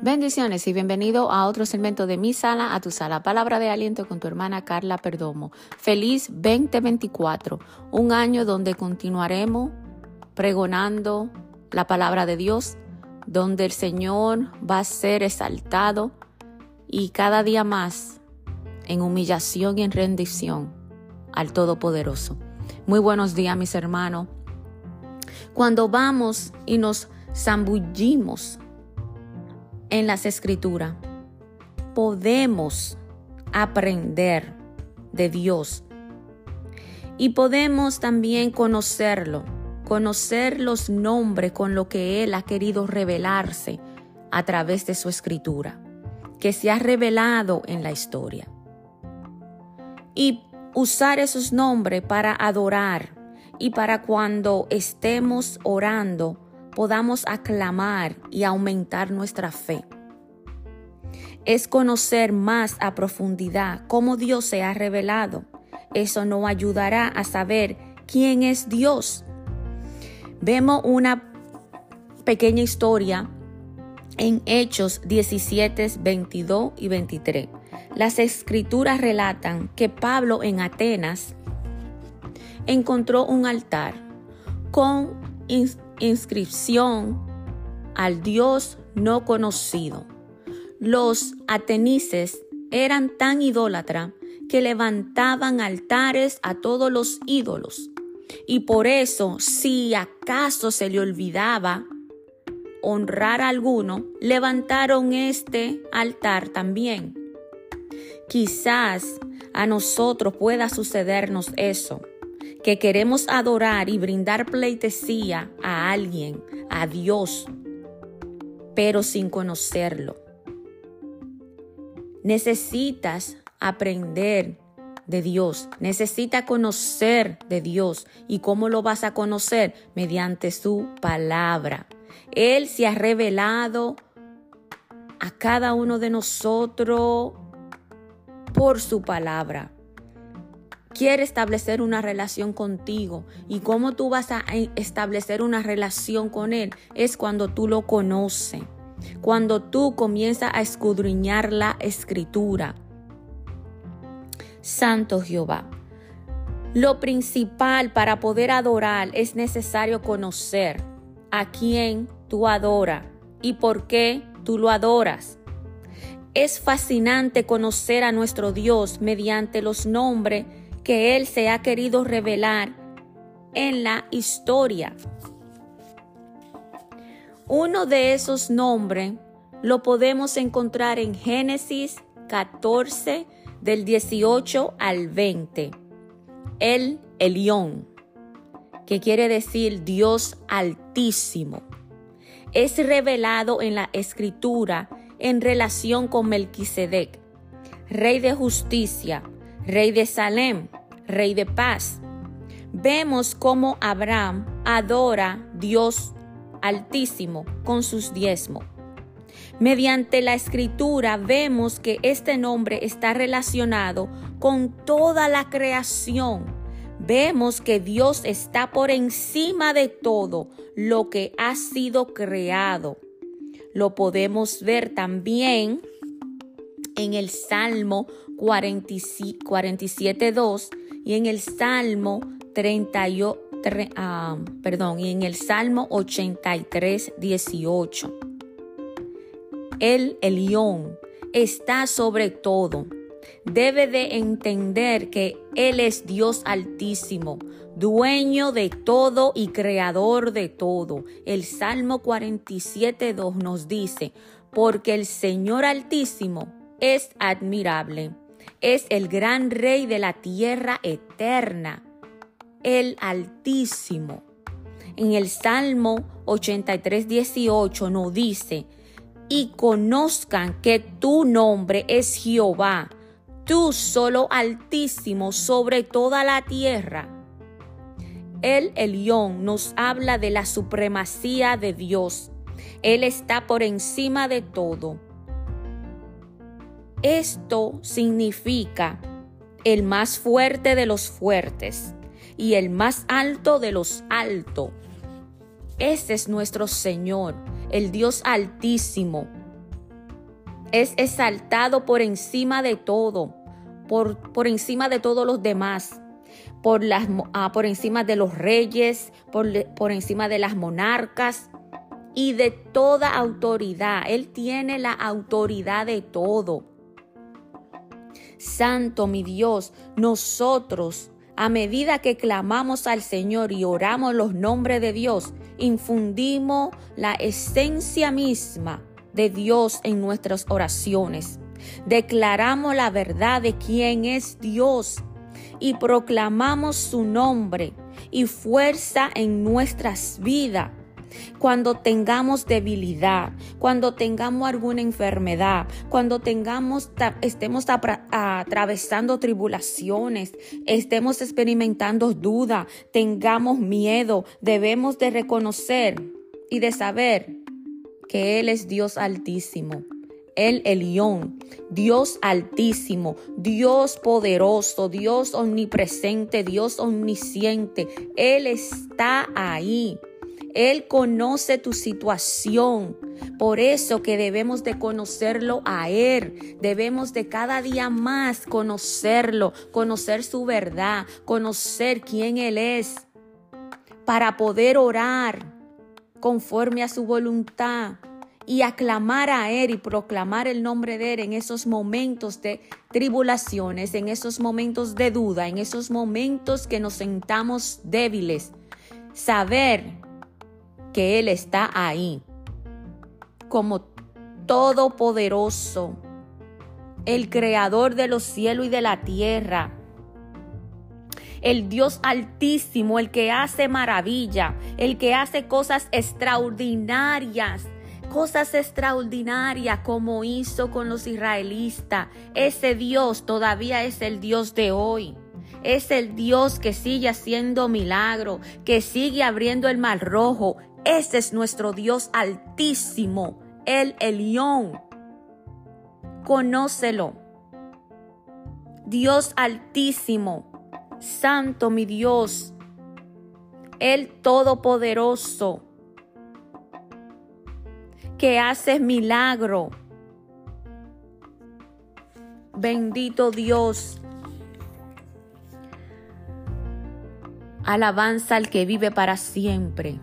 Bendiciones y bienvenido a otro segmento de mi sala a tu sala. Palabra de aliento con tu hermana Carla Perdomo. Feliz 2024, un año donde continuaremos pregonando la palabra de Dios, donde el Señor va a ser exaltado y cada día más en humillación y en rendición al Todopoderoso. Muy buenos días, mis hermanos. Cuando vamos y nos zambullimos en las escrituras, podemos aprender de Dios y podemos también conocerlo, conocer los nombres con lo que Él ha querido revelarse a través de su escritura, que se ha revelado en la historia. Y usar esos nombres para adorar y para cuando estemos orando, podamos aclamar y aumentar nuestra fe. Es conocer más a profundidad cómo Dios se ha revelado. Eso nos ayudará a saber quién es Dios. Vemos una pequeña historia en Hechos 17, 22 y 23. Las escrituras relatan que Pablo en Atenas encontró un altar con inscripción al Dios no conocido. Los atenices eran tan idólatra que levantaban altares a todos los ídolos. Y por eso, si acaso se le olvidaba honrar a alguno, levantaron este altar también. Quizás a nosotros pueda sucedernos eso que queremos adorar y brindar pleitesía a alguien, a Dios, pero sin conocerlo. Necesitas aprender de Dios, necesitas conocer de Dios. ¿Y cómo lo vas a conocer? Mediante su palabra. Él se ha revelado a cada uno de nosotros por su palabra quiere establecer una relación contigo. Y cómo tú vas a establecer una relación con Él es cuando tú lo conoces, cuando tú comienzas a escudriñar la escritura. Santo Jehová. Lo principal para poder adorar es necesario conocer a quién tú adoras y por qué tú lo adoras. Es fascinante conocer a nuestro Dios mediante los nombres que Él se ha querido revelar en la historia. Uno de esos nombres lo podemos encontrar en Génesis 14 del 18 al 20. El Elión, que quiere decir Dios altísimo. Es revelado en la escritura en relación con Melquisedec, rey de justicia, rey de Salem, rey de paz. Vemos cómo Abraham adora Dios altísimo con sus diezmos. Mediante la escritura vemos que este nombre está relacionado con toda la creación. Vemos que Dios está por encima de todo lo que ha sido creado. Lo podemos ver también en el Salmo 47.2 y en el Salmo 38, ah, perdón, y en el Salmo 83, 18. El Elión está sobre todo. Debe de entender que Él es Dios altísimo, dueño de todo y creador de todo. El Salmo 47, 2 nos dice, porque el Señor altísimo es admirable es el gran rey de la tierra eterna, el Altísimo. En el Salmo 83, 18 nos dice, y conozcan que tu nombre es Jehová, tú solo altísimo sobre toda la tierra. El Elión nos habla de la supremacía de Dios. Él está por encima de todo. Esto significa el más fuerte de los fuertes y el más alto de los altos. Ese es nuestro Señor, el Dios altísimo. es exaltado por encima de todo, por, por encima de todos los demás, por, las, ah, por encima de los reyes, por, por encima de las monarcas y de toda autoridad. Él tiene la autoridad de todo. Santo mi Dios, nosotros, a medida que clamamos al Señor y oramos los nombres de Dios, infundimos la esencia misma de Dios en nuestras oraciones. Declaramos la verdad de quién es Dios y proclamamos su nombre y fuerza en nuestras vidas. Cuando tengamos debilidad, cuando tengamos alguna enfermedad, cuando tengamos, estemos atravesando tribulaciones, estemos experimentando duda, tengamos miedo, debemos de reconocer y de saber que Él es Dios altísimo el Elión, Dios altísimo, Dios poderoso, Dios omnipresente, Dios omnisciente. Él está ahí. Él conoce tu situación. Por eso que debemos de conocerlo a Él. Debemos de cada día más conocerlo, conocer su verdad, conocer quién Él es, para poder orar conforme a su voluntad y aclamar a Él y proclamar el nombre de Él en esos momentos de tribulaciones, en esos momentos de duda, en esos momentos que nos sentamos débiles. Saber que Él está ahí como todopoderoso, el creador de los cielos y de la tierra, el Dios altísimo, el que hace maravilla, el que hace cosas extraordinarias cosas extraordinarias como hizo con los israelitas. Ese Dios todavía es el Dios de hoy. Es el Dios que sigue haciendo milagro, que sigue abriendo el mar rojo. Ese es nuestro Dios altísimo, el Elión. Conócelo. Dios altísimo, santo mi Dios, el todopoderoso que haces milagro. Bendito Dios. Alabanza al que vive para siempre.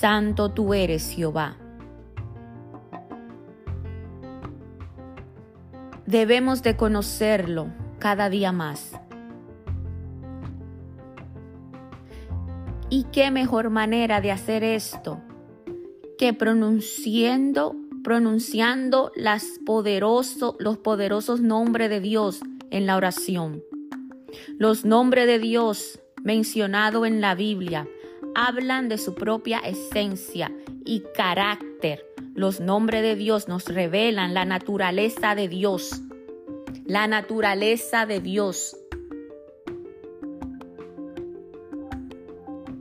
Santo tú eres, Jehová. Debemos de conocerlo cada día más. ¿Y qué mejor manera de hacer esto que pronunciando, pronunciando las los poderosos nombres de Dios en la oración. Los nombres de Dios mencionados en la Biblia hablan de su propia esencia y carácter. Los nombres de Dios nos revelan la naturaleza de Dios. La naturaleza de Dios.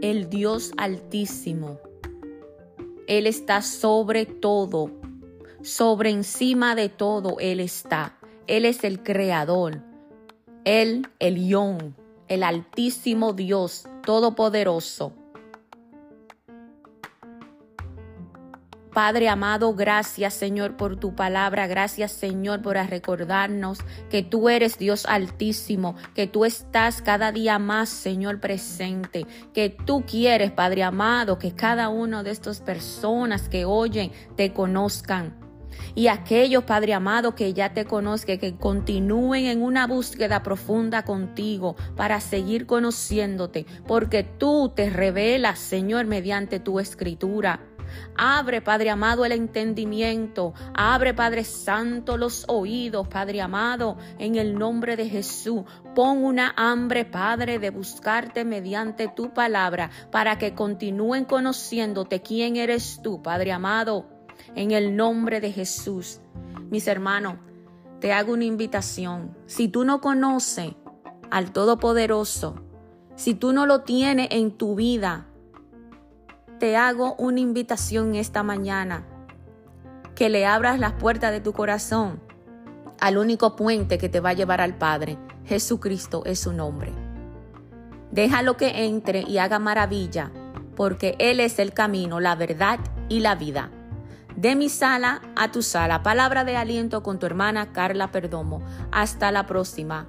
El Dios altísimo él está sobre todo, sobre encima de todo Él está. Él es el creador, Él, el Ión, el altísimo Dios, todopoderoso. Padre amado, gracias Señor por tu palabra, gracias Señor por recordarnos que tú eres Dios altísimo, que tú estás cada día más Señor presente, que tú quieres Padre amado que cada una de estas personas que oyen te conozcan. Y aquellos, Padre amado, que ya te conozcan, que continúen en una búsqueda profunda contigo para seguir conociéndote, porque tú te revelas, Señor, mediante tu escritura. Abre, Padre amado, el entendimiento. Abre, Padre Santo, los oídos, Padre amado, en el nombre de Jesús. Pon una hambre, Padre, de buscarte mediante tu palabra para que continúen conociéndote quién eres tú, Padre amado, en el nombre de Jesús. Mis hermanos, te hago una invitación. Si tú no conoces al Todopoderoso, si tú no lo tienes en tu vida, te hago una invitación esta mañana, que le abras las puertas de tu corazón al único puente que te va a llevar al Padre. Jesucristo es su nombre. Déjalo que entre y haga maravilla, porque Él es el camino, la verdad y la vida. De mi sala a tu sala. Palabra de aliento con tu hermana Carla Perdomo. Hasta la próxima.